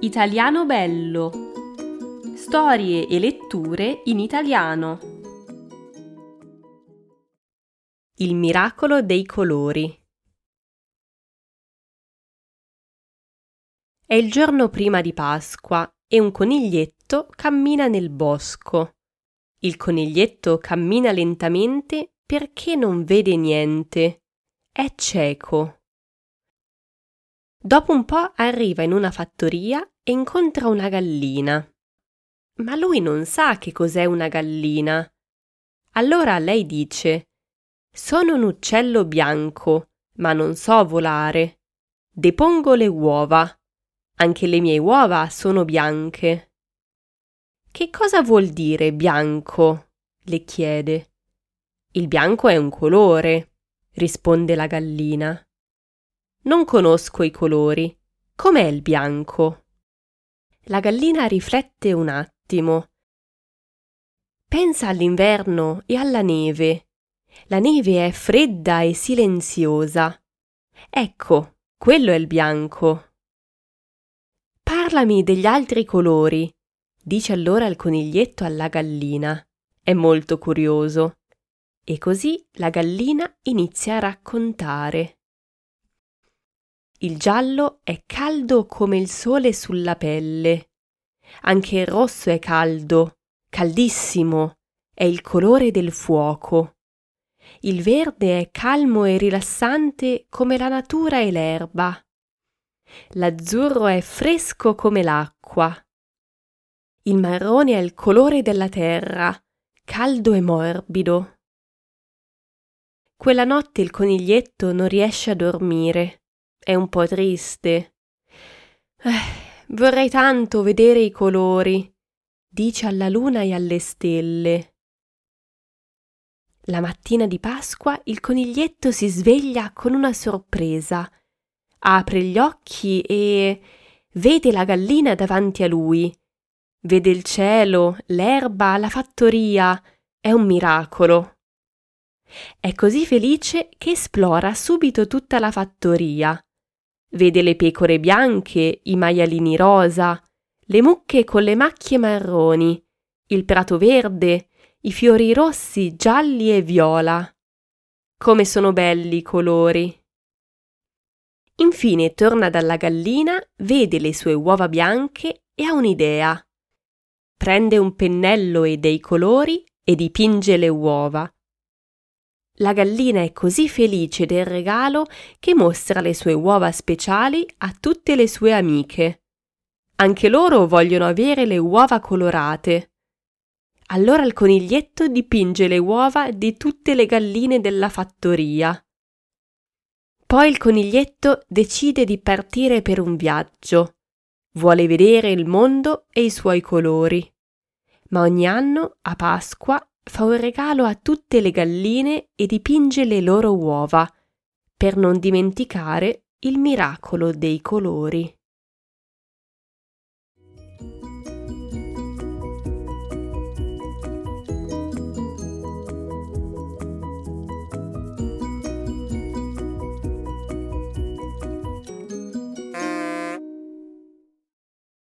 Italiano bello. Storie e letture in italiano. Il miracolo dei colori. È il giorno prima di Pasqua e un coniglietto cammina nel bosco. Il coniglietto cammina lentamente perché non vede niente. È cieco. Dopo un po' arriva in una fattoria e incontra una gallina. Ma lui non sa che cos'è una gallina. Allora lei dice Sono un uccello bianco, ma non so volare. Depongo le uova. Anche le mie uova sono bianche. Che cosa vuol dire bianco? le chiede. Il bianco è un colore, risponde la gallina. Non conosco i colori. Com'è il bianco? La gallina riflette un attimo. Pensa all'inverno e alla neve. La neve è fredda e silenziosa. Ecco, quello è il bianco. Parlami degli altri colori, dice allora il coniglietto alla gallina. È molto curioso. E così la gallina inizia a raccontare. Il giallo è caldo come il sole sulla pelle. Anche il rosso è caldo, caldissimo, è il colore del fuoco. Il verde è calmo e rilassante come la natura e l'erba. L'azzurro è fresco come l'acqua. Il marrone è il colore della terra, caldo e morbido. Quella notte il coniglietto non riesce a dormire è un po' triste. Eh, vorrei tanto vedere i colori, dice alla luna e alle stelle. La mattina di Pasqua il coniglietto si sveglia con una sorpresa. Apre gli occhi e vede la gallina davanti a lui. Vede il cielo, l'erba, la fattoria. È un miracolo. È così felice che esplora subito tutta la fattoria. Vede le pecore bianche, i maialini rosa, le mucche con le macchie marroni, il prato verde, i fiori rossi, gialli e viola. Come sono belli i colori. Infine torna dalla gallina, vede le sue uova bianche e ha un'idea. Prende un pennello e dei colori e dipinge le uova. La gallina è così felice del regalo che mostra le sue uova speciali a tutte le sue amiche. Anche loro vogliono avere le uova colorate. Allora il coniglietto dipinge le uova di tutte le galline della fattoria. Poi il coniglietto decide di partire per un viaggio. Vuole vedere il mondo e i suoi colori. Ma ogni anno, a Pasqua, fa un regalo a tutte le galline e dipinge le loro uova, per non dimenticare il miracolo dei colori.